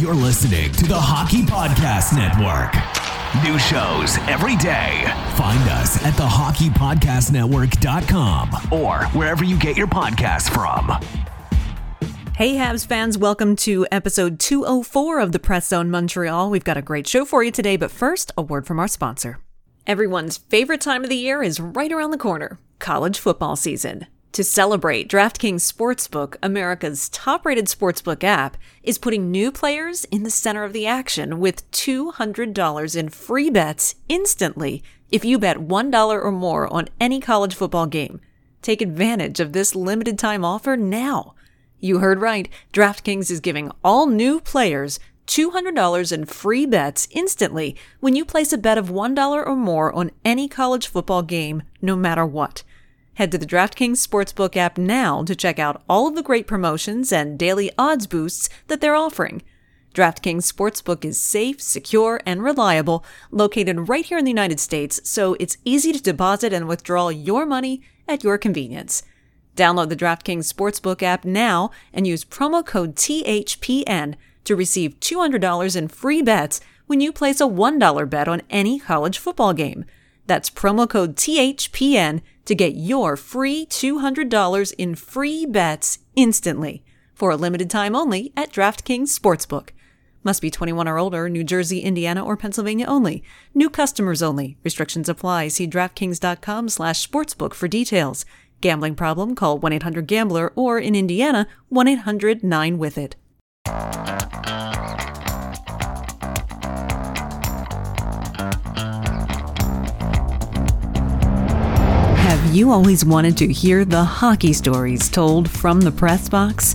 You're listening to the Hockey Podcast Network. New shows every day. Find us at thehockeypodcastnetwork.com or wherever you get your podcasts from. Hey, Habs fans, welcome to episode 204 of the Press Zone Montreal. We've got a great show for you today, but first, a word from our sponsor. Everyone's favorite time of the year is right around the corner college football season. To celebrate, DraftKings Sportsbook, America's top rated sportsbook app, is putting new players in the center of the action with $200 in free bets instantly if you bet $1 or more on any college football game. Take advantage of this limited time offer now. You heard right. DraftKings is giving all new players $200 in free bets instantly when you place a bet of $1 or more on any college football game, no matter what. Head to the DraftKings Sportsbook app now to check out all of the great promotions and daily odds boosts that they're offering. DraftKings Sportsbook is safe, secure, and reliable, located right here in the United States, so it's easy to deposit and withdraw your money at your convenience. Download the DraftKings Sportsbook app now and use promo code THPN to receive $200 in free bets when you place a $1 bet on any college football game. That's promo code THPN to get your free $200 in free bets instantly for a limited time only at DraftKings Sportsbook. Must be 21 or older, New Jersey, Indiana, or Pennsylvania only. New customers only. Restrictions apply. See DraftKings.com slash sportsbook for details. Gambling problem? Call 1-800-GAMBLER or in Indiana, 1-800-9-WITH-IT. You always wanted to hear the hockey stories told from the press box?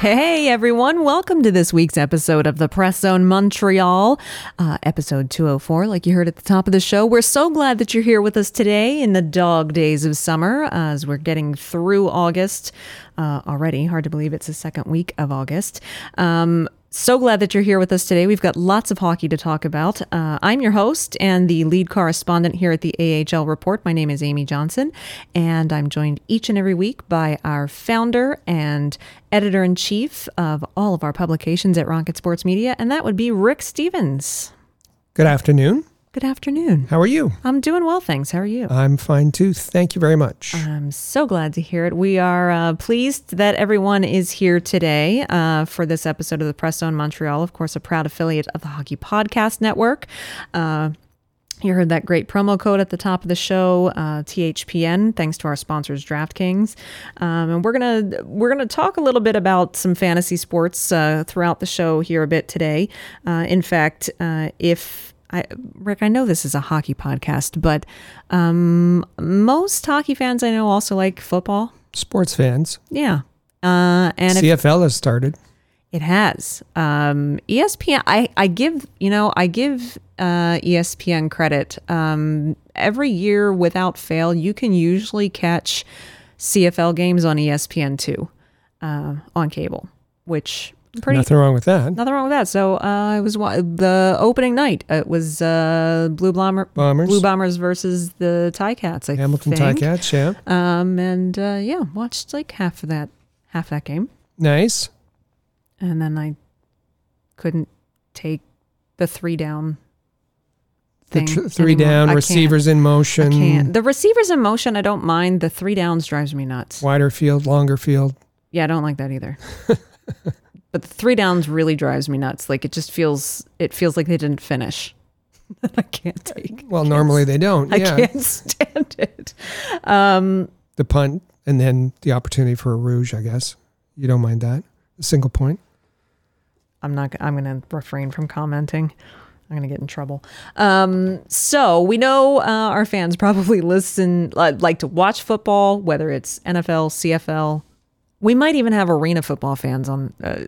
Hey everyone, welcome to this week's episode of the Press Zone Montreal, uh, episode 204, like you heard at the top of the show. We're so glad that you're here with us today in the dog days of summer uh, as we're getting through August uh, already. Hard to believe it's the second week of August. Um, so glad that you're here with us today. We've got lots of hockey to talk about. Uh, I'm your host and the lead correspondent here at the AHL Report. My name is Amy Johnson, and I'm joined each and every week by our founder and editor in chief of all of our publications at Rocket Sports Media, and that would be Rick Stephens. Good afternoon. Good afternoon. How are you? I'm doing well, thanks. How are you? I'm fine too. Thank you very much. I'm so glad to hear it. We are uh, pleased that everyone is here today uh, for this episode of the Press Zone Montreal. Of course, a proud affiliate of the Hockey Podcast Network. Uh, you heard that great promo code at the top of the show, uh, THPN. Thanks to our sponsors, DraftKings, um, and we're gonna we're gonna talk a little bit about some fantasy sports uh, throughout the show here a bit today. Uh, in fact, uh, if I, Rick, I know this is a hockey podcast, but um, most hockey fans I know also like football. Sports fans. Yeah, uh, and if, CFL has started. it has um, ESPN. I I give you know I give uh, ESPN credit. Um, every year, without fail, you can usually catch CFL games on E ESPN two uh, on cable, which pretty Nothing wrong with that. Nothing wrong with that. So uh, it was wa- the opening night. It was uh, Blue Bomber Bombers. Blue Bombers versus the Ticats. I Hamilton think. Ticats, yeah. Um, and uh, yeah, watched like half of that half that game, Nice. and then I couldn't take the three down. The tr- three anymore. I down, can't. receivers in I motion, can't. The receivers in motion, I don't mind. The three downs drives me nuts. wider field, longer field. Yeah, I don't like that either. but the three downs really drives me nuts. Like it just feels it feels like they didn't finish. I can't take. Well, normally they don't. I yeah. can't stand it. Um, The punt and then the opportunity for a rouge, I guess. You don't mind that. A single point. I'm not. I'm going to refrain from commenting. I'm going to get in trouble. Um, so we know uh, our fans probably listen, uh, like to watch football, whether it's NFL, CFL. We might even have arena football fans on uh,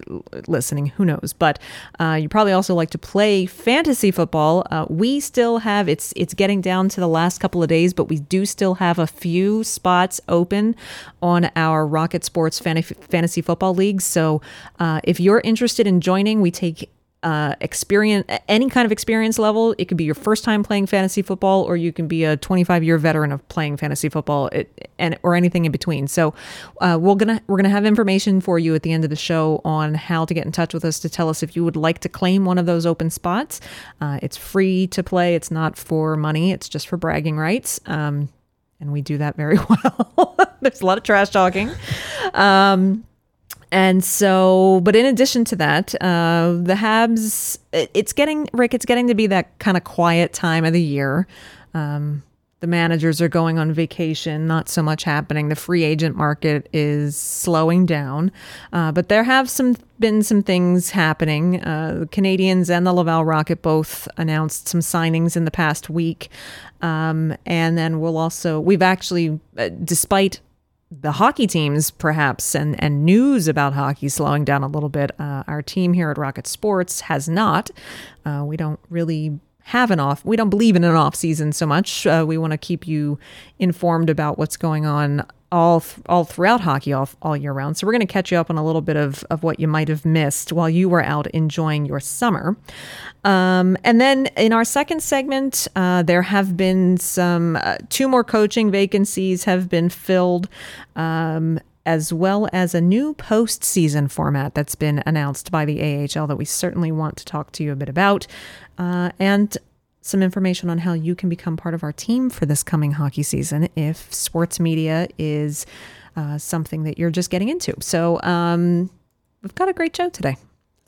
listening. Who knows? But uh, you probably also like to play fantasy football. Uh, we still have it's it's getting down to the last couple of days, but we do still have a few spots open on our Rocket Sports fantasy football league. So uh, if you're interested in joining, we take uh, experience, any kind of experience level. It could be your first time playing fantasy football, or you can be a 25 year veteran of playing fantasy football, it, and or anything in between. So, uh, we're gonna we're gonna have information for you at the end of the show on how to get in touch with us to tell us if you would like to claim one of those open spots. Uh, it's free to play. It's not for money. It's just for bragging rights. Um, and we do that very well. There's a lot of trash talking. Um, and so, but in addition to that, uh, the Habs, it, it's getting, Rick, it's getting to be that kind of quiet time of the year. Um, the managers are going on vacation, not so much happening. The free agent market is slowing down, uh, but there have some been some things happening. Uh, the Canadiens and the Laval Rocket both announced some signings in the past week, um, and then we'll also we've actually, uh, despite the hockey teams, perhaps, and, and news about hockey slowing down a little bit. Uh, our team here at Rocket Sports has not. Uh, we don't really have an off. We don't believe in an off season so much. Uh, we want to keep you informed about what's going on all th- all throughout hockey all, all year round. So we're going to catch you up on a little bit of, of what you might have missed while you were out enjoying your summer. Um, and then in our second segment, uh, there have been some uh, two more coaching vacancies have been filled. Um, as well as a new postseason format that's been announced by the AHL that we certainly want to talk to you a bit about, uh, and some information on how you can become part of our team for this coming hockey season if sports media is uh, something that you're just getting into. So, um, we've got a great show today.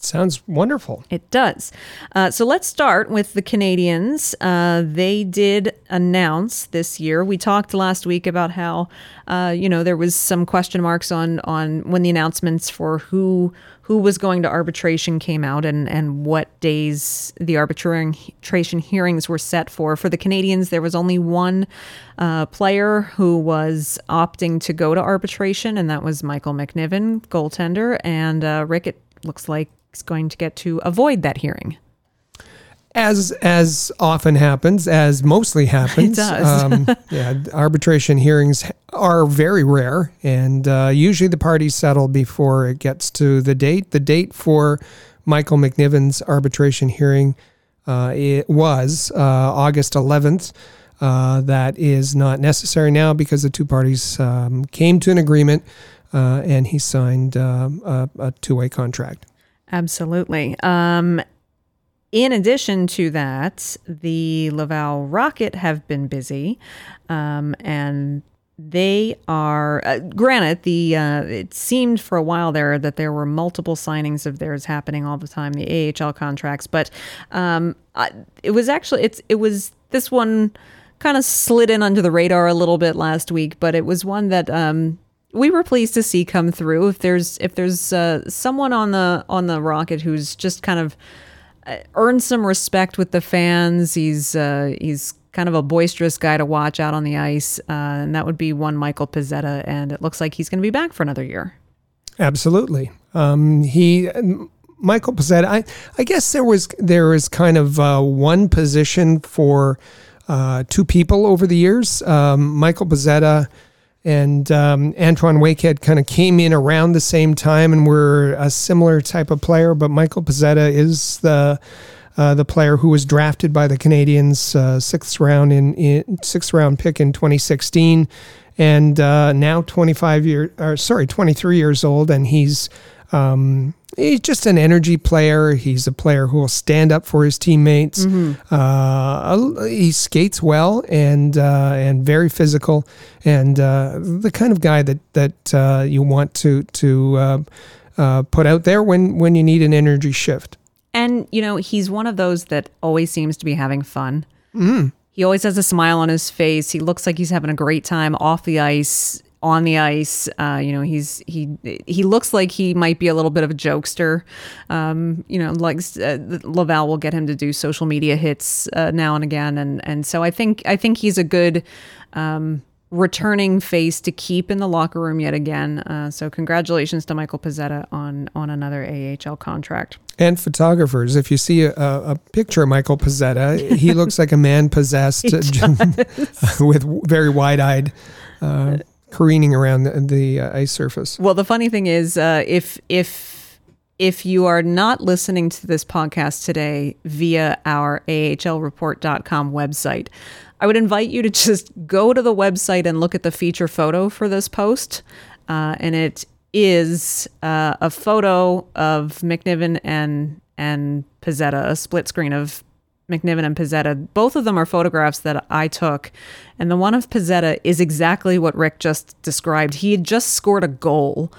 Sounds wonderful. It does. Uh, so let's start with the Canadiens. Uh, they did announce this year. We talked last week about how, uh, you know, there was some question marks on on when the announcements for who who was going to arbitration came out and and what days the arbitration hearings were set for. For the Canadiens, there was only one uh, player who was opting to go to arbitration, and that was Michael McNiven, goaltender. And uh, Rick, it looks like is going to get to avoid that hearing. As as often happens, as mostly happens, it does. um, yeah, arbitration hearings are very rare, and uh, usually the parties settle before it gets to the date. The date for Michael McNiven's arbitration hearing uh, it was uh, August 11th. Uh, that is not necessary now because the two parties um, came to an agreement, uh, and he signed um, a, a two-way contract. Absolutely. Um, in addition to that, the Laval Rocket have been busy, um, and they are. Uh, granted, the uh, it seemed for a while there that there were multiple signings of theirs happening all the time, the AHL contracts, but um, I, it was actually it's it was this one kind of slid in under the radar a little bit last week, but it was one that um, we were pleased to see come through. If there's if there's uh, someone on the on the rocket who's just kind of earned some respect with the fans, he's uh, he's kind of a boisterous guy to watch out on the ice, uh, and that would be one Michael Pezzetta. And it looks like he's going to be back for another year. Absolutely. Um, he. Michael Pezzetta, I, I guess there was there was kind of uh, one position for uh, two people over the years. Um, Michael Pezzetta and um, Antoine Waked kind of came in around the same time and were a similar type of player. But Michael Pezzetta is the uh, the player who was drafted by the Canadiens uh, sixth round in, in, sixth round pick in 2016, and uh, now 25 years or sorry 23 years old, and he's um, he's just an energy player. He's a player who will stand up for his teammates. Mm-hmm. Uh, he skates well and uh, and very physical, and uh, the kind of guy that that uh, you want to to uh, uh, put out there when when you need an energy shift. And you know, he's one of those that always seems to be having fun. Mm. He always has a smile on his face. He looks like he's having a great time off the ice on the ice. Uh, you know, he's he he looks like he might be a little bit of a jokester. Um, you know, like uh, Laval will get him to do social media hits uh, now and again, and and so I think I think he's a good. Um, returning face to keep in the locker room yet again. Uh, so congratulations to Michael Pezzetta on on another AHL contract. And photographers, if you see a, a picture of Michael Pezzetta, he looks like a man possessed with very wide eyed. Uh, careening around the, the uh, ice surface. Well, the funny thing is, uh, if if if you are not listening to this podcast today via our ahlreport.com website, I would invite you to just go to the website and look at the feature photo for this post. Uh, and it is uh, a photo of McNiven and and Pezzetta, a split screen of McNiven and Pezzetta. Both of them are photographs that I took, and the one of Pezzetta is exactly what Rick just described. He had just scored a goal.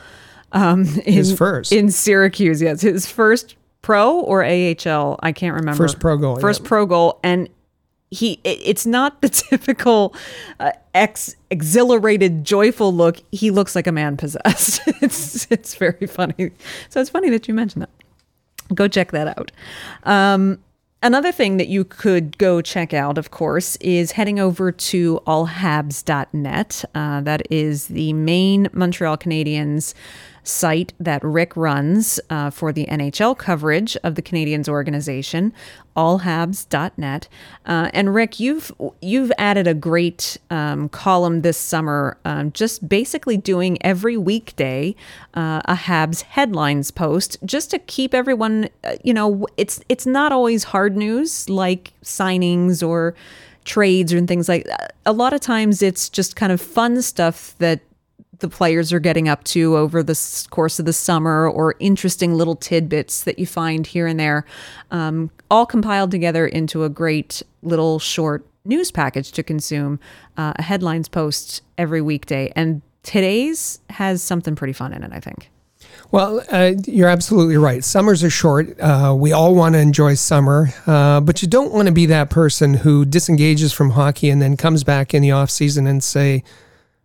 Um, in, his first in Syracuse. Yes, his first pro or AHL. I can't remember. First pro goal. First yeah. pro goal, and he it's not the typical uh, ex exhilarated joyful look he looks like a man possessed it's it's very funny so it's funny that you mentioned that go check that out um, Another thing that you could go check out, of course, is heading over to allhabs.net. Uh, that is the main Montreal Canadiens site that Rick runs uh, for the NHL coverage of the Canadiens organization, allhabs.net. Uh, and Rick, you've you've added a great um, column this summer, um, just basically doing every weekday uh, a Habs headlines post, just to keep everyone. Uh, you know, it's it's not always hard news like signings or trades and things like that. A lot of times it's just kind of fun stuff that the players are getting up to over the course of the summer or interesting little tidbits that you find here and there, um, all compiled together into a great little short news package to consume, uh, a headlines post every weekday. And today's has something pretty fun in it, I think. Well, uh, you're absolutely right. Summers are short. Uh, we all want to enjoy summer, uh, but you don't want to be that person who disengages from hockey and then comes back in the off season and say,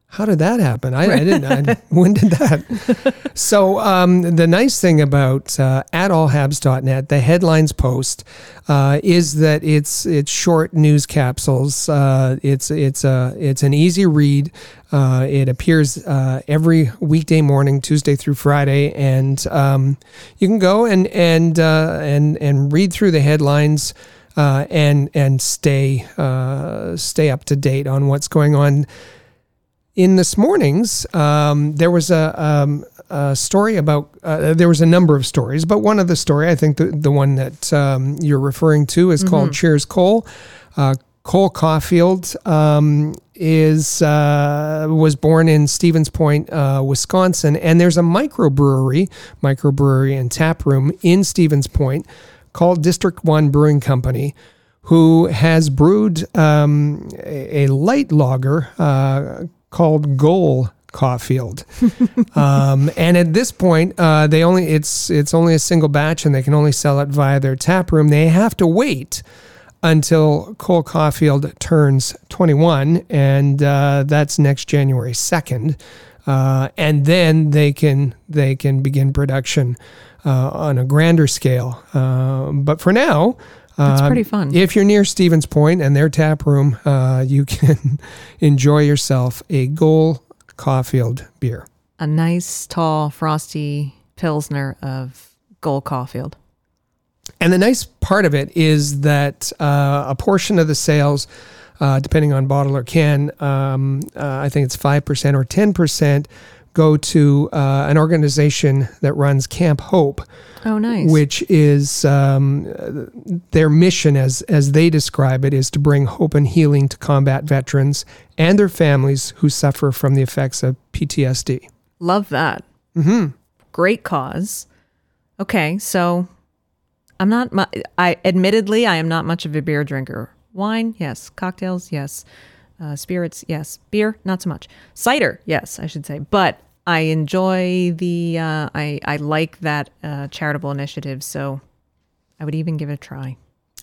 how did that happen? I, I didn't. I, when did that? so um, the nice thing about uh, at allhabs.net, the headlines post, uh, is that it's it's short news capsules. Uh, it's it's a it's an easy read. Uh, it appears uh, every weekday morning, Tuesday through Friday, and um, you can go and and uh, and and read through the headlines. and and stay stay up to date on what's going on in this morning's, um, there was a, um, a story about, uh, there was a number of stories, but one of the story, I think the, the one that um, you're referring to is mm-hmm. called Cheers Cole. Uh, Cole Caufield um, is uh, was born in Stevens Point, uh, Wisconsin, and there's a microbrewery, microbrewery and tap room in Stevens Point called District One Brewing Company, who has brewed um, a, a, light lager uh, called Goal Caufield. um, and at this point, uh, they only it's it's only a single batch, and they can only sell it via their tap room. They have to wait until Cole Caufield turns 21, and uh, that's next January 2nd. Uh, and then they can they can begin production uh, on a grander scale. Uh, but for now, it's pretty um, fun. If you're near Stevens Point and their tap room, uh, you can enjoy yourself a Goal Caufield beer. A nice, tall, frosty Pilsner of Goal Caufield. And the nice part of it is that uh, a portion of the sales, uh, depending on bottle or can, um, uh, I think it's 5% or 10%, go to uh, an organization that runs Camp Hope. Oh, nice. Which is um, their mission, as as they describe it, is to bring hope and healing to combat veterans and their families who suffer from the effects of PTSD. Love that. Mm-hmm. Great cause. Okay, so I'm not. Mu- I admittedly, I am not much of a beer drinker. Wine, yes. Cocktails, yes. Uh, spirits, yes. Beer, not so much. Cider, yes, I should say. But I enjoy the uh, I I like that uh, charitable initiative, so I would even give it a try.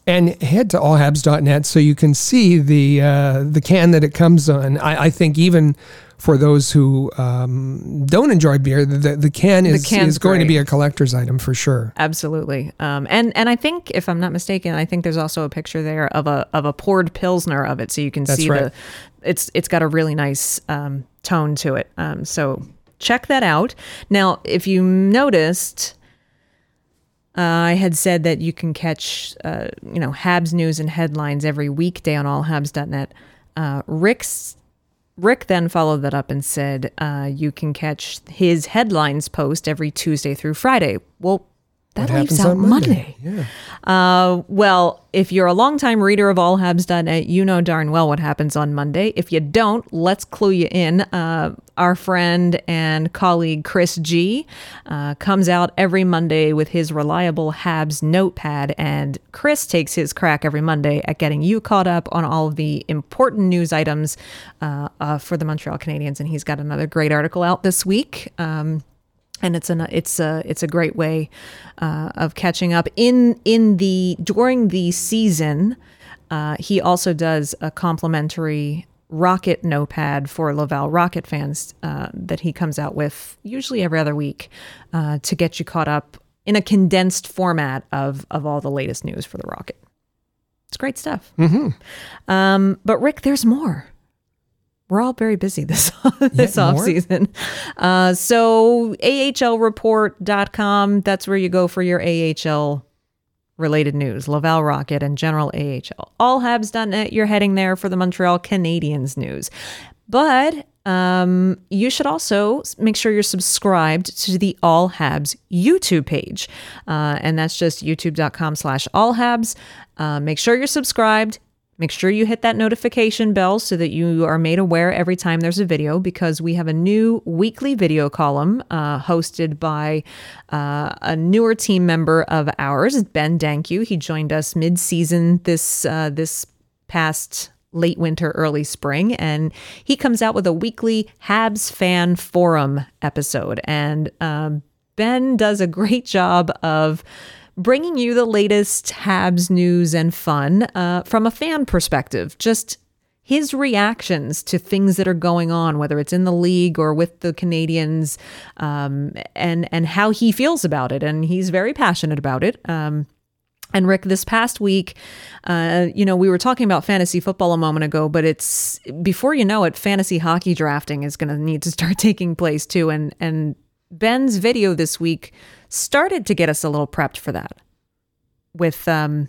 and head to allhabs.net so you can see the uh, the can that it comes on. I, I think even for those who um, don't enjoy beer, the, the can is, can's is going to be a collector's item for sure. Absolutely. Um, and and I think if I'm not mistaken, I think there's also a picture there of a of a poured pilsner of it, so you can That's see right. the. It's it's got a really nice um, tone to it. Um, so check that out. Now, if you noticed. Uh, I had said that you can catch, uh, you know, Habs news and headlines every weekday on allhabs.net. Uh, Rick's Rick then followed that up and said, uh, you can catch his headlines post every Tuesday through Friday. Well, that What leaves out Monday. Monday? Yeah. Uh, well, if you're a longtime reader of all allhabs.net, you know darn well what happens on Monday. If you don't, let's clue you in. Uh, our friend and colleague Chris G uh, comes out every Monday with his reliable Habs notepad, and Chris takes his crack every Monday at getting you caught up on all of the important news items uh, uh, for the Montreal Canadiens. And he's got another great article out this week. Um, and it's an it's a it's a great way uh, of catching up in in the during the season. Uh, he also does a complimentary Rocket notepad for Laval Rocket fans uh, that he comes out with usually every other week uh, to get you caught up in a condensed format of of all the latest news for the Rocket. It's great stuff. Um, but Rick, there's more. We're all very busy this this Yeah, off more? season. Uh, so ahlreport.com, that's where you go for your AHL related news. Laval Rocket and general AHL. Allhabs.net, you're heading there for the Montreal Canadiens news. But um, you should also make sure you're subscribed to the All Habs YouTube page. Uh, and that's just youtube.com slash allhabs. Uh, make sure you're subscribed. Make sure you hit that notification bell so that you are made aware every time there's a video because we have a new weekly video column uh, hosted by uh, a newer team member of ours, Ben Dankyu. He joined us mid-season this uh, this past late winter, early spring, and he comes out with a weekly Habs fan forum episode. And um, Ben does a great job of bringing you the latest Habs news and fun uh, from a fan perspective. Just his reactions to things that are going on, whether it's in the league or with the Canadiens, um, and and how he feels about it, and he's very passionate about it. Um, and Rick, this past week, uh, you know, we were talking about fantasy football a moment ago, but it's before you know it, fantasy hockey drafting is going to need to start taking place too. And and Ben's video this week started to get us a little prepped for that, with um,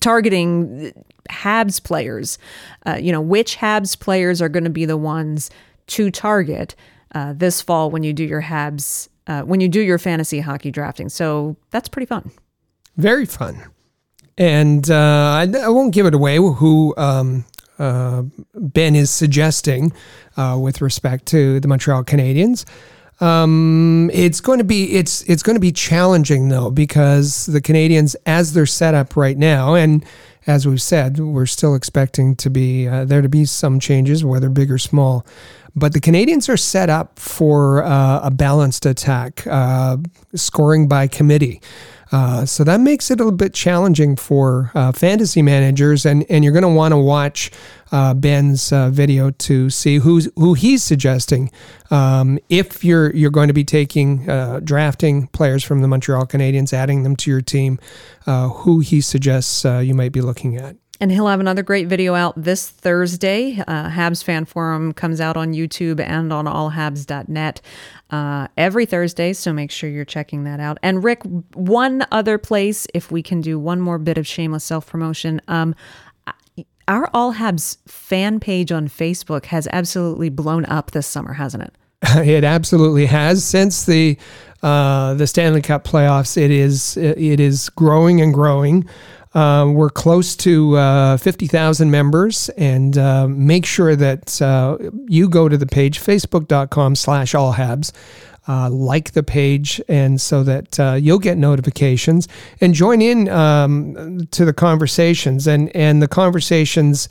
targeting Habs players. Uh, you know, which Habs players are going to be the ones to target uh, this fall when you do your Habs uh, when you do your fantasy hockey drafting. So that's pretty fun. Very fun. And uh, I, I won't give it away who um, uh, Ben is suggesting uh, with respect to the Montreal Canadiens. Um, it's going to be it's it's going to be challenging though because the Canadiens, as they're set up right now, and as we've said, we're still expecting to be uh, there to be some changes, whether big or small. But the Canadiens are set up for uh, a balanced attack, uh, scoring by committee. Uh, so that makes it a little bit challenging for uh, fantasy managers, and, and you're going to want to watch uh, Ben's uh, video to see who's who he's suggesting. Um, if you're you're going to be taking uh, drafting players from the Montreal Canadiens, adding them to your team, uh, who he suggests you might be looking at. And he'll have another great video out this Thursday. Uh, Habs Fan Forum comes out on YouTube and on allhabs.net uh, every Thursday, so make sure you're checking that out. And Rick, one other place, if we can do one more bit of shameless self promotion, um, our All Habs fan page on Facebook has absolutely blown up this summer, hasn't it? it absolutely has since the uh, the Stanley Cup playoffs. It is it is growing and growing. Uh, we're close to uh, 50,000 members and uh, make sure that uh, you go to the page facebook.com slash allhabs uh, like the page and so that uh, you'll get notifications and join in um, to the conversations and and the conversations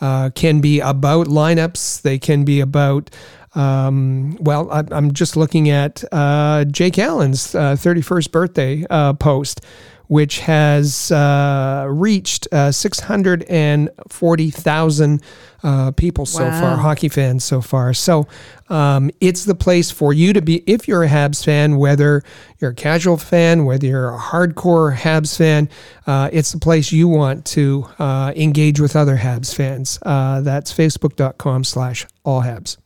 can be about lineups. They can be about um, well, I, I'm just looking at uh, Jake Allen's uh, 31st birthday uh, post, which has uh, reached uh, 640,000 uh, people so Wow. far, hockey fans so far. So um, it's the place for you to be if you're a Habs fan, whether you're a casual fan, whether you're a hardcore Habs fan. Uh, it's the place you want to uh, engage with other Habs fans. Uh, that's facebook.com slash all Habs.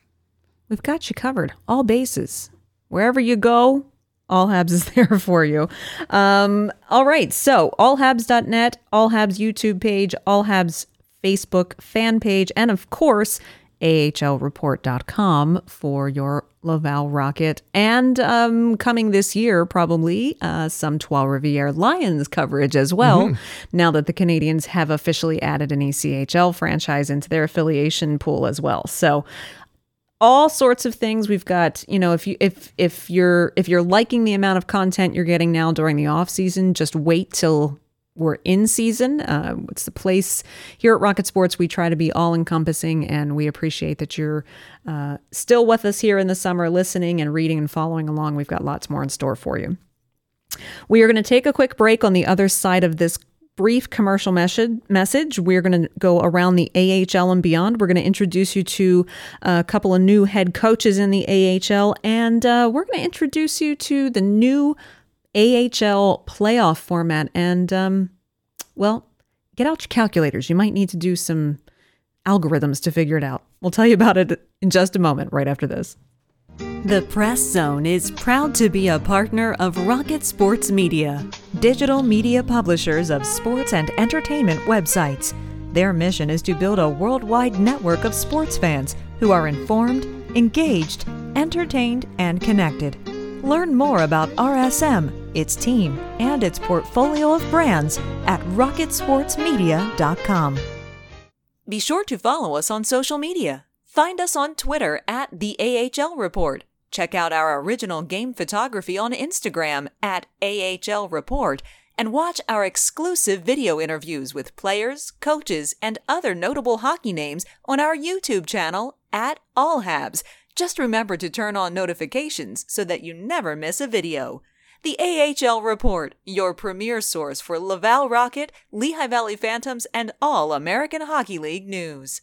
We've got you covered, all bases. Wherever you go, All Habs is there for you. Um, all right, so allhabs.net, All Habs YouTube page, All Habs Facebook fan page, and of course, ahlreport.com for your Laval Rocket. And um, coming this year, probably uh, some Trois Rivières Lions coverage as well, now that the Canadiens have officially added an ECHL franchise into their affiliation pool as well. So all sorts of things. We've got you know if you if if you're if you're liking the amount of content you're getting now during the off season just wait till we're in season. Uh, it's the place here at rocket sports. We try to be all encompassing and we appreciate that you're uh, still with us here in the summer listening and reading and following along. We've got lots more in store for you. We are going to take a quick break on the other side of this brief commercial message. We're going to go around the AHL and beyond. We're going to introduce you to a couple of new head coaches in the AHL, and uh, we're going to introduce you to the new AHL playoff format. And um, well, get out your calculators. You might need to do some algorithms to figure it out. We'll tell you about it in just a moment, right after this. The Press Zone is proud to be a partner of Rocket Sports Media, digital media publishers of sports and entertainment websites. Their mission is to build a worldwide network of sports fans who are informed, engaged, entertained, and connected. Learn more about RSM, its team, and its portfolio of brands at rocketsportsmedia.com. Be sure to follow us on social media. Find us on Twitter at the AHL Report. Check out our original game photography on Instagram at AHL Report and watch our exclusive video interviews with players, coaches, and other notable hockey names on our YouTube channel at All Habs. Just remember to turn on notifications so that you never miss a video. The AHL Report, your premier source for Laval Rocket, Lehigh Valley Phantoms, and all American Hockey League news.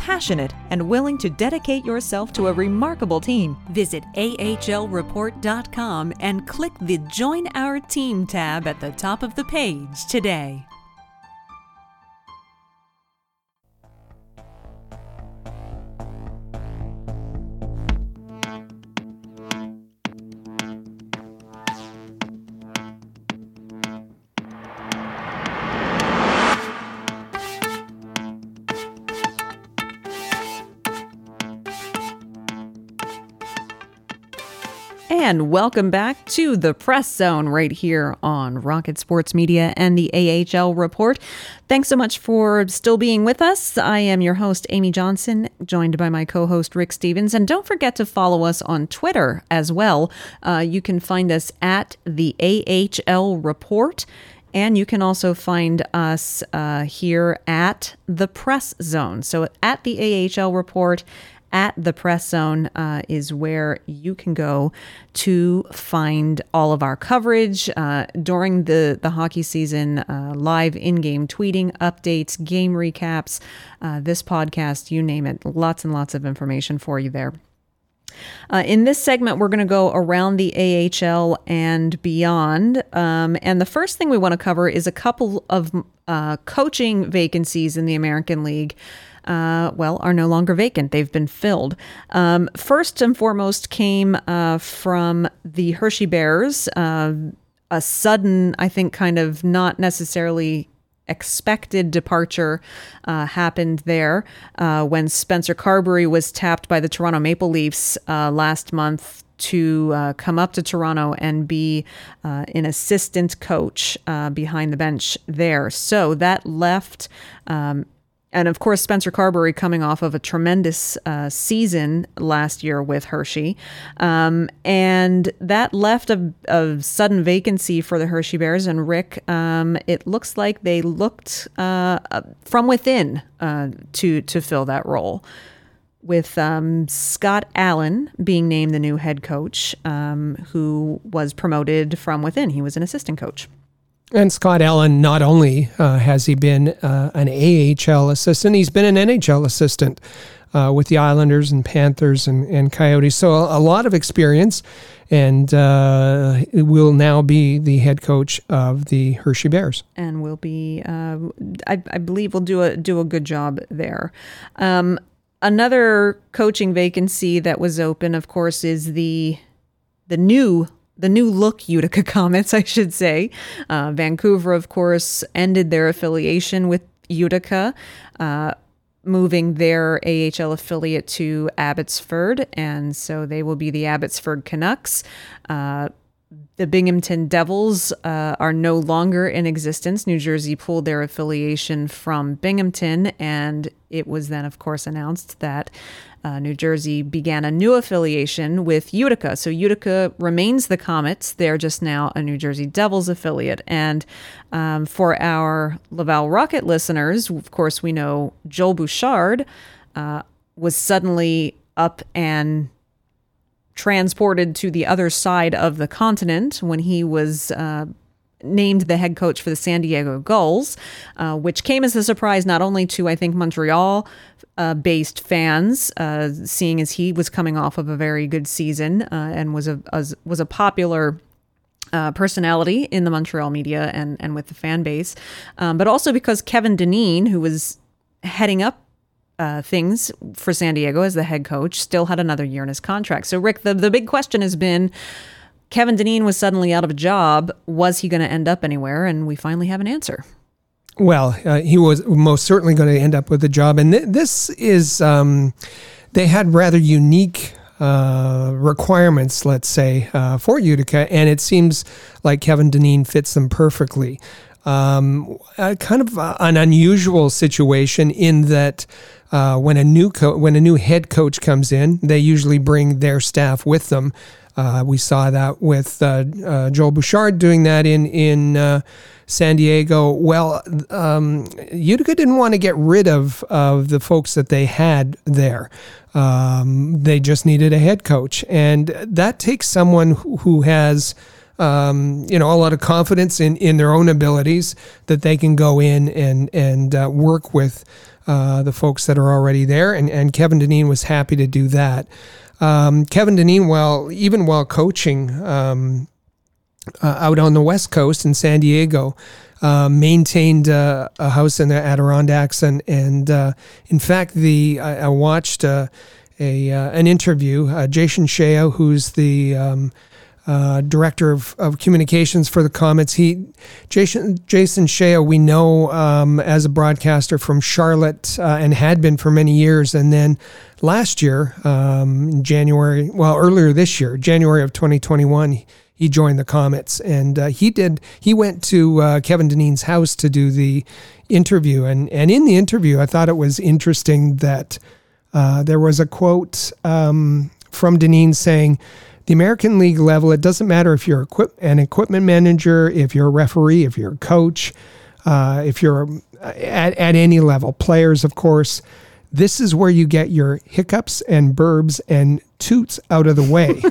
passionate, and willing to dedicate yourself to a remarkable team, visit ahlreport.com and click the Join Our Team tab at the top of the page today. And welcome back to the Press Zone right here on Rocket Sports Media and the AHL Report. Thanks so much for still being with us. I am your host, Amy Johnson, joined by my co host, Rick Stephens. And don't forget to follow us on Twitter as well. Uh, you can find us at the AHL Report. And you can also find us uh, here at the Press Zone. So at the AHL Report, at the Press Zone uh, is where you can go to find all of our coverage uh, during the, the hockey season, uh, live in game tweeting, updates, game recaps, uh, this podcast, you name it. Lots and lots of information for you there. Uh, in this segment, we're going to go around the AHL and beyond. Um, and the first thing we want to cover is a couple of uh, coaching vacancies in the American League. Uh, well, are no longer vacant. They've been filled. Um, first and foremost came uh, from the Hershey Bears. Uh, a sudden, I think, kind of not necessarily expected departure uh, happened there uh, when Spencer Carbery was tapped by the Toronto Maple Leafs uh, last month to uh, come up to Toronto and be uh, an assistant coach uh, behind the bench there. So that left. Um, and of course, Spencer Carbery coming off of a tremendous uh, season last year with Hershey. Um, and that left a, a, sudden vacancy for the Hershey Bears. And Rick, um, it looks like they looked uh, from within uh, to, to fill that role. With um, Scott Allen being named the new head coach, um, who was promoted from within. He was an assistant coach. And Scott Allen, not only uh, has he been uh, an AHL assistant, he's been an NHL assistant uh, with the Islanders and Panthers and, and Coyotes. So a, lot of experience, and uh, will now be the head coach of the Hershey Bears. And will be, uh, I, I, believe, will do a do a good job there. Um, another coaching vacancy that was open, of course, is the the new the new look Utica Comets, I should say. Uh, Vancouver, of course, ended their affiliation with Utica, uh, moving their AHL affiliate to Abbotsford, and so they will be the Abbotsford Canucks. Uh, the Binghamton Devils uh, are no longer in existence. New Jersey pulled their affiliation from Binghamton, and it was then, of course, announced that uh, New Jersey began a new affiliation with Utica. So Utica remains the Comets. They're just now a New Jersey Devils affiliate. And um, for our Laval Rocket listeners, of course, we know Joel Bouchard uh, was suddenly up and transported to the other side of the continent when he was uh, named the head coach for the San Diego Gulls, uh, which came as a surprise not only to, I think, Montreal uh, based fans, uh, seeing as he was coming off of a very good season uh, and was a, was a popular. Uh, personality in the Montreal media and, and with the fan base, um, but also because Kevin Dineen, who was heading up uh, things for San Diego as the head coach, still had another year in his contract. So, Rick, the, the big question has been Kevin Dineen was suddenly out of a job. Was he going to end up anywhere? And we finally have an answer. Well, uh, he was most certainly going to end up with a job. And th- this is, um, they had rather unique uh, requirements, let's say, uh, for Utica, and it seems like Kevin Dineen fits them perfectly. Um, kind of an unusual situation in that uh, when a new co- when a new head coach comes in, they usually bring their staff with them. Uh, we saw that with uh, uh, Joel Bouchard doing that in in uh, San Diego. Well, um, Utica didn't want to get rid of of the folks that they had there. Um, they just needed a head coach, and that takes someone who, who has. Um, you know, a lot of confidence in, in their own abilities that they can go in and and uh, work with uh, the folks that are already there. And, and Kevin Dineen was happy to do that. Um, Kevin Dineen, while even while coaching um, uh, out on the West Coast in San Diego, uh, maintained uh, a house in the Adirondacks, and and uh, in fact, the I, I watched a an interview. Jason Shea, who's the um, uh, director of, of communications for the Comets. He, Jason, Jason Shea, we know um, as a broadcaster from Charlotte uh, and had been for many years. And then last year, um, January, well, earlier this year, January of 2021, he joined the Comets, and uh, he did. He went to uh, Kevin Dineen's house to do the interview, and and in the interview, I thought it was interesting that uh, there was a quote um, from Dineen saying the American League level, it doesn't matter if you're equip- an equipment manager, if you're a referee, if you're a coach, uh, if you're at, at any level, players, of course. This is where you get your hiccups and burbs and toots out of the way.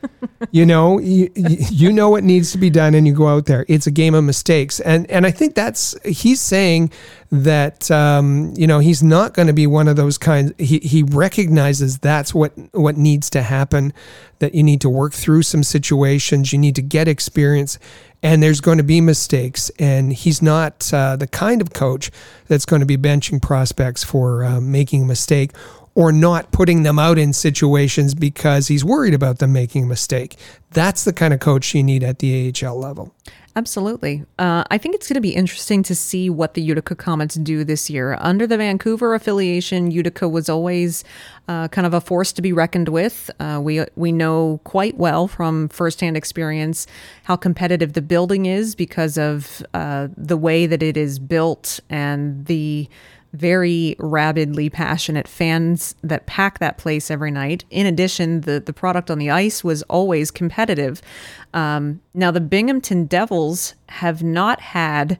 you know, you, you know what needs to be done, and you go out there. It's a game of mistakes, and and I think that's he's saying that um, you know he's not going to be one of those kinds. He he recognizes that's what what needs to happen. That you need to work through some situations. You need to get experience, and there's going to be mistakes. And he's not uh, the kind of coach that's going to be benching prospects for uh, making a mistake or not putting them out in situations because he's worried about them making a mistake. That's the kind of coach you need at the AHL level. Absolutely. Uh, I think it's going to be interesting to see what the Utica Comets do this year. Under the Vancouver affiliation, Utica was always uh, kind of a force to be reckoned with. Uh, we we know quite well from firsthand experience how competitive the building is because of uh, the way that it is built and the very rabidly passionate fans that pack that place every night. In addition, the, the product on the ice was always competitive. Um, now, the Binghamton Devils have not had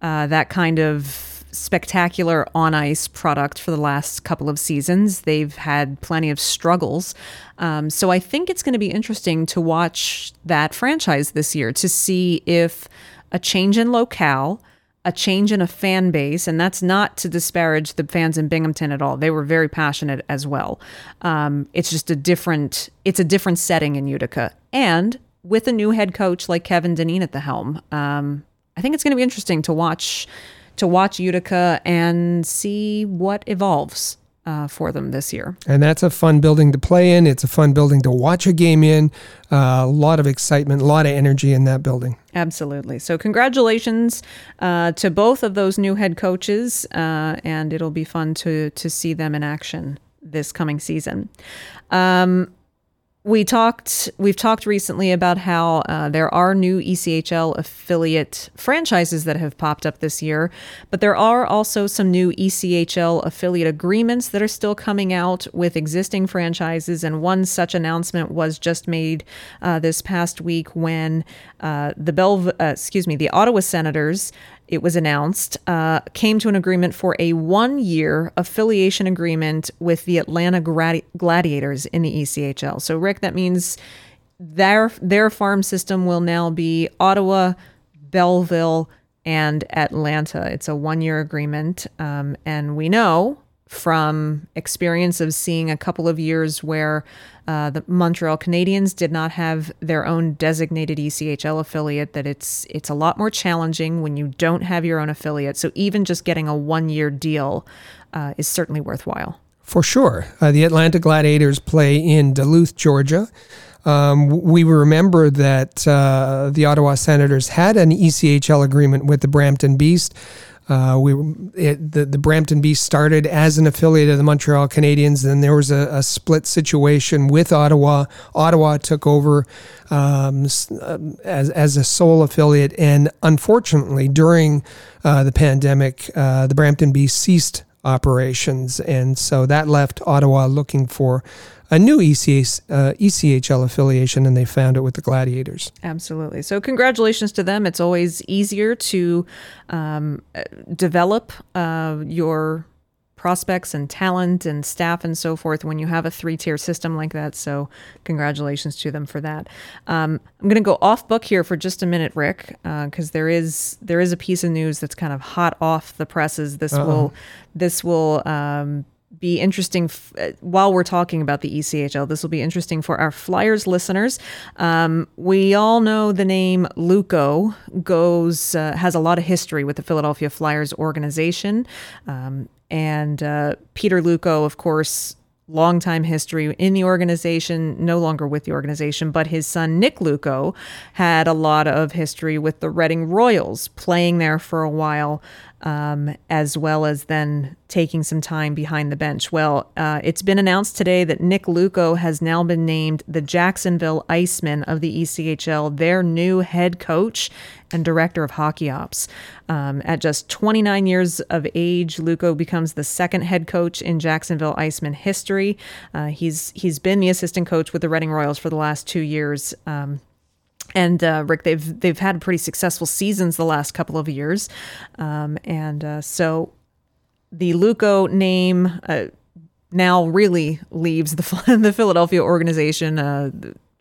uh, that kind of spectacular on ice product for the last couple of seasons. They've had plenty of struggles. Um, so I think it's going to be interesting to watch that franchise this year to see if a change in locale, a change in a fan base, and that's not to disparage the fans in Binghamton at all. They were very passionate as well. Um, it's just a different, it's a different setting in Utica, and with a new head coach like Kevin Dineen at the helm, um, I think it's going to be interesting to watch to watch Utica and see what evolves uh, for them this year. And that's a fun building to play in. It's a fun building to watch a game in. Uh, a lot of excitement, a lot of energy in that building. Absolutely. So, congratulations uh, to both of those new head coaches, uh, and it'll be fun to to see them in action this coming season. Um, we talked we've talked recently about how uh, there are new ECHL affiliate franchises that have popped up this year, but there are also some new ECHL affiliate agreements that are still coming out with existing franchises. And one such announcement was just made uh, this past week when uh, the Belv, uh, excuse me, the Ottawa Senators it was announced, uh, came to an agreement for a one year affiliation agreement with the Atlanta Gladi- Gladiators in the ECHL. So, Rick, that means their, their farm system will now be Ottawa, Belleville, and Atlanta. It's a one year agreement. Um, and we know from experience of seeing a couple of years where uh, the Montreal Canadiens did not have their own designated ECHL affiliate that it's it's a lot more challenging when you don't have your own affiliate. So even just getting a one year deal uh, is certainly worthwhile. For sure, uh, the Atlanta Gladiators play in Duluth, Georgia. Um, we remember that uh, the Ottawa Senators had an ECHL agreement with the Brampton Beast. Uh, we it, the the Brampton Beast started as an affiliate of the Montreal Canadiens. Then there was a, a split situation with Ottawa. Ottawa took over um, uh, as as a sole affiliate, and unfortunately, during uh, the pandemic, uh, the Brampton Beast ceased operations, and so that left Ottawa looking for a new ECH, uh, ECHL affiliation, and they found it with the Gladiators. Absolutely. So, congratulations to them. It's always easier to um, develop uh, your prospects and talent and staff and so forth when you have a three tier system like that. So, congratulations to them for that. Um, I'm going to go off book here for just a minute, Rick, because uh, there is there is a piece of news that's kind of hot off the presses. This Uh-oh. will this will um, be interesting f- uh, while we're talking about the ECHL. This will be interesting for our Flyers listeners. Um, we all know the name Luukko goes uh, has a lot of history with the Philadelphia Flyers organization, um, and uh, Peter Luukko, of course, longtime history in the organization, no longer with the organization, but his son Nick Luukko had a lot of history with the Reading Royals, playing there for a while, um, as well as then taking some time behind the bench. Well, uh, it's been announced today that Nick Luukko has now been named the Jacksonville Iceman of the ECHL, their new head coach and director of hockey ops. Um, at just 29 years of age, Luukko becomes the second head coach in Jacksonville Iceman history. Uh, he's he's been the assistant coach with the Reading Royals for the last two years. Um, and uh, Rick, they've they've had pretty successful seasons the last couple of years, um, and uh, so the Luukko name uh, now really leaves the the Philadelphia organization. Uh,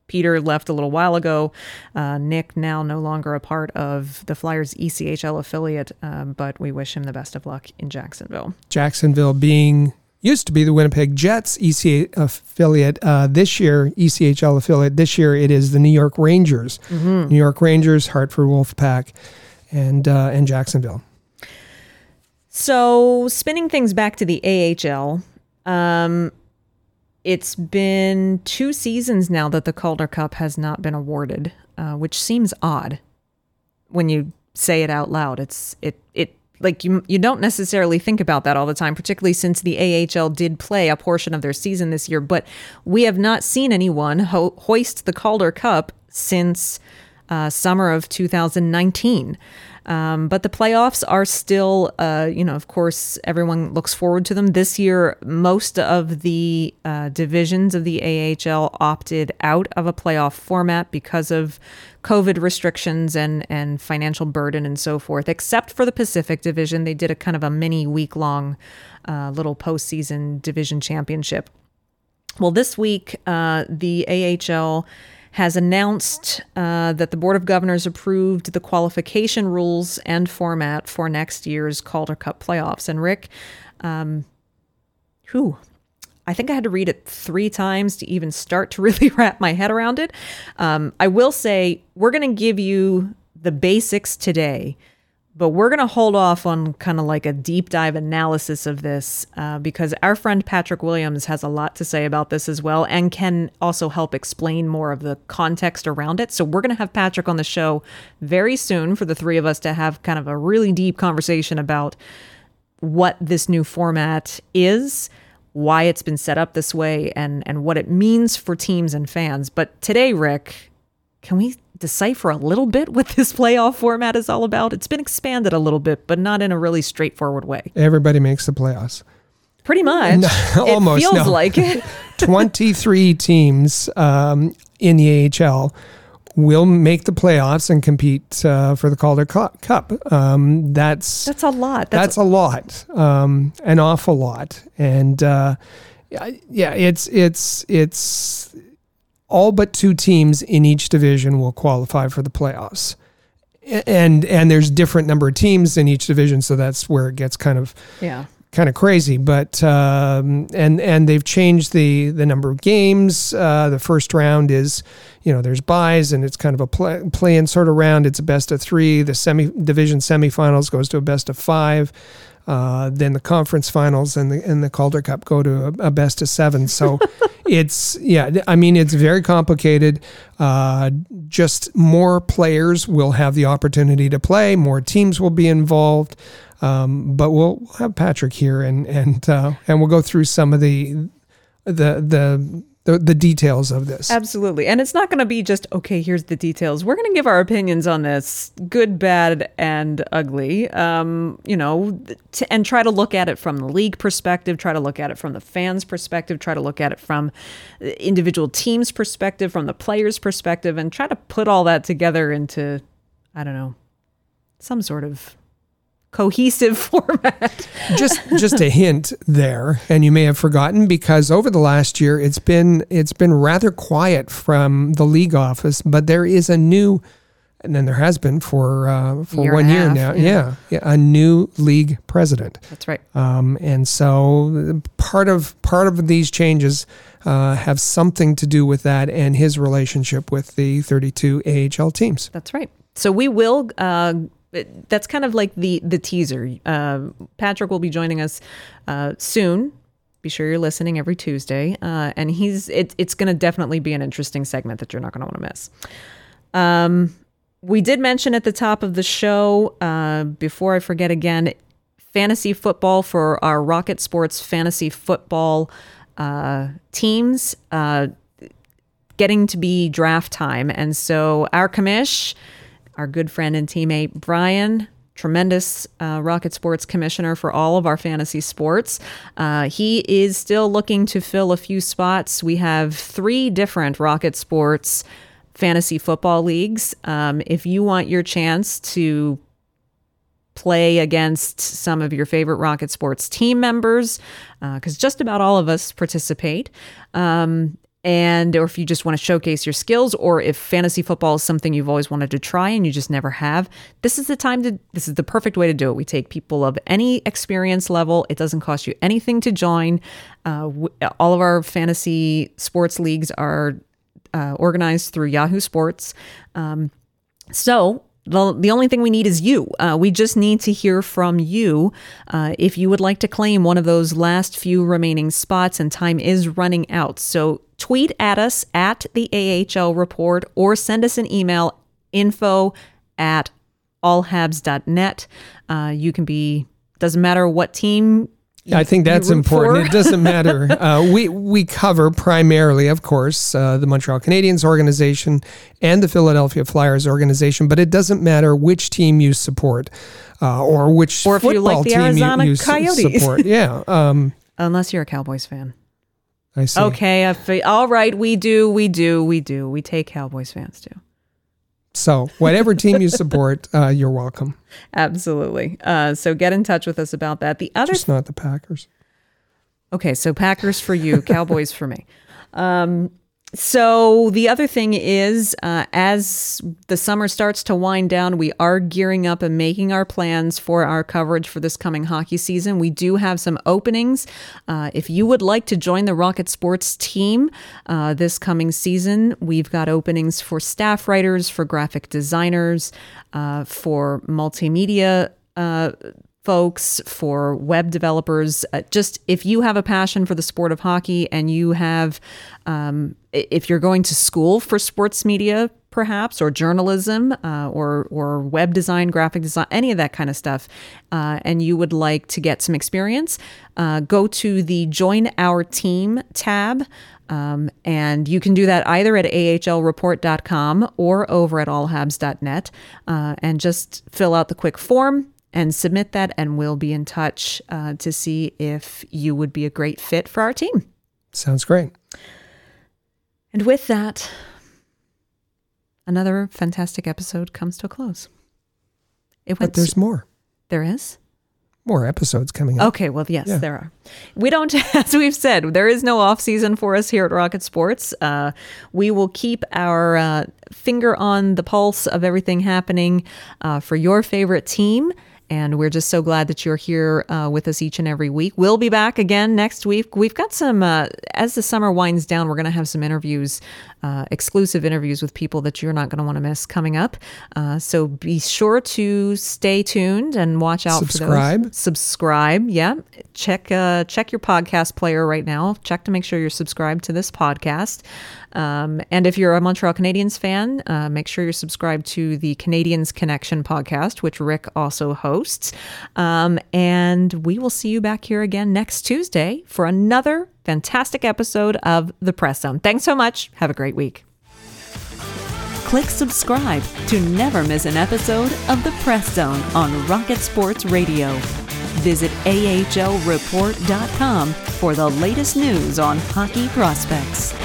Peter left a little while ago. Uh, Nick now no longer a part of the Flyers ECHL affiliate, um, but we wish him the best of luck in Jacksonville. Jacksonville being used to be the Winnipeg Jets ECA affiliate. Uh, this year, ECHL affiliate. This year, it is the New York Rangers. Mm-hmm. New York Rangers, Hartford Wolfpack, and uh, and Jacksonville. So, spinning things back to the AHL, um, it's been two seasons now that the Calder Cup has not been awarded, uh, which seems odd when you say it out loud. It's it it like you you don't necessarily think about that all the time, particularly since the AHL did play a portion of their season this year. But we have not seen anyone ho- hoist the Calder Cup since uh, summer of 2019. Um, but the playoffs are still, uh, you know, of course, everyone looks forward to them. This year, most of the uh, divisions of the AHL opted out of a playoff format because of COVID restrictions and, and financial burden and so forth, except for the Pacific Division. They did a kind of a mini week long uh, little postseason division championship. Well, this week, uh, the AHL has announced uh, that the Board of Governors approved the qualification rules and format for next year's Calder Cup playoffs. And Rick, um, who I think I had to read it three times to even start to really wrap my head around it. Um, I will say we're going to give you the basics today but we're going to hold off on kind of like a deep dive analysis of this uh, because our friend Patrick Williams has a lot to say about this as well and can also help explain more of the context around it. So we're going to have Patrick on the show very soon for the three of us to have kind of a really deep conversation about what this new format is why it's been set up this way and and what it means for teams and fans. But today, Rick, can we decipher a little bit what this playoff format is all about? It's been expanded a little bit, but not in a really straightforward way. Everybody makes the playoffs. Pretty much. No, almost. It feels no. like it. 23 teams um, in the AHL will make the playoffs and compete uh, for the Calder Cup. Um, that's that's a lot. That's, that's a lot, um, an awful lot, and uh, yeah, it's it's it's all but two teams in each division will qualify for the playoffs. And and there's different number of teams in each division, so that's where it gets kind of yeah kind of crazy. But um, and and they've changed the the number of games. Uh, the first round is you know there's buys and it's kind of a play, play in sort of round. It's a best of three. The semi division semifinals goes to a best of five. Uh, then the conference finals and the and the Calder Cup go to a, a best of seven. So it's yeah, I mean it's very complicated. Uh, just more players will have the opportunity to play. More teams will be involved. Um, but we'll have Patrick here and and uh, and we'll go through some of the the the the, the details of this. Absolutely. And it's not going to be just, okay, here's the details. We're going to give our opinions on this good, bad, and ugly, um, you know, to, and try to look at it from the league perspective, try to look at it from the fans' perspective, try to look at it from individual teams' perspective, from the players' perspective, and try to put all that together into, I don't know, some sort of cohesive format. just just a hint there, and you may have forgotten because over the last year it's been it's been rather quiet from the league office, but there is a new and then there has been for uh, for year one year half, now. yeah. Yeah. yeah, a new league president. That's right. Um, and so part of part of these changes uh, have something to do with that and his relationship with the 32 AHL teams. That's right. So we will. Uh, that's kind of like the the teaser. Uh, Patrick will be joining us uh, soon. Be sure you're listening every Tuesday, uh, and he's it, it's going to definitely be an interesting segment that you're not going to want to miss. Um, we did mention at the top of the show, uh, before I forget again, fantasy football for our Rocket Sports fantasy football uh, teams uh, getting to be draft time. And so our commish, our good friend and teammate Brian, tremendous uh, Rocket Sports commissioner for all of our fantasy sports. Uh, he is still looking to fill a few spots. We have three different Rocket Sports fantasy football leagues. Um, if you want your chance to play against some of your favorite Rocket Sports team members, because just about all of us participate. Um, and or if you just want to showcase your skills or if fantasy football is something you've always wanted to try and you just never have this is the time to this is the perfect way to do it. We take people of any experience level. It doesn't cost you anything to join. Uh, w- all of our fantasy sports leagues are uh, organized through yahoo sports. Um, so the, the only thing we need is you. Uh, we just need to hear from you. Uh, if you would like to claim one of those last few remaining spots, and time is running out. So tweet at us at the AHL report or send us an email info at allhabs.net. Uh, you can be, doesn't matter what team I think that's important. It doesn't matter. uh, we we cover primarily, of course, uh, the Montreal Canadiens organization and the Philadelphia Flyers organization, but it doesn't matter which team you support uh, or which Or if you like the team Arizona you, s- Coyotes. support. Yeah, um, Unless you're a Cowboys fan. I see. Okay, I fe- all right, we do, we do, we do. We take Cowboys fans too. So whatever team you support, uh, you're welcome. Absolutely. Uh, so get in touch with us about that. The other Just not the Packers. Okay, so Packers for you, Cowboys for me. Um, so the other thing is, uh, as the summer starts to wind down, we are gearing up and making our plans for our coverage for this coming hockey season. We do have some openings. Uh, if you would like to join the Rocket Sports team uh, this coming season, we've got openings for staff writers, for graphic designers, uh, for multimedia. Folks, for web developers. Uh, just if you have a passion for the sport of hockey and you have, um, if you're going to school for sports media, perhaps, or journalism, uh, or or web design, graphic design, any of that kind of stuff, uh, and you would like to get some experience, uh, go to the Join Our Team tab. Um, and you can do that either at ahlreport.com or over at allhabs.net uh, and just fill out the quick form and submit that, and we'll be in touch uh, to see if you would be a great fit for our team. Sounds great. And with that, another fantastic episode comes to a close. It But went. there's more. there is. More episodes coming up. Okay, well, yes, Yeah. there are. We don't, as we've said, there is no off season for us here at Rocket Sports. Uh, we will keep our uh, finger on the pulse of everything happening uh, for your favorite team. And we're just so glad that you're here uh, with us each and every week. We'll be back again next week. We've got some, uh, as the summer winds down, we're going to have some interviews, uh, exclusive interviews with people that you're not going to want to miss coming up. Uh, so be sure to stay tuned and watch out for Subscribe. those. Subscribe. Yeah. Check uh check your podcast player right now. Check to make sure you're subscribed to this podcast. Um, and if you're a montreal canadiens fan uh, make sure you're subscribed to the canadiens connection podcast which rick also hosts. Um, and we will see you back here again next tuesday for another fantastic episode of the press zone thanks so much have a great week Click subscribe to never miss an episode of The Press Zone on Rocket Sports Radio. Visit ahlreport.com for the latest news on hockey prospects.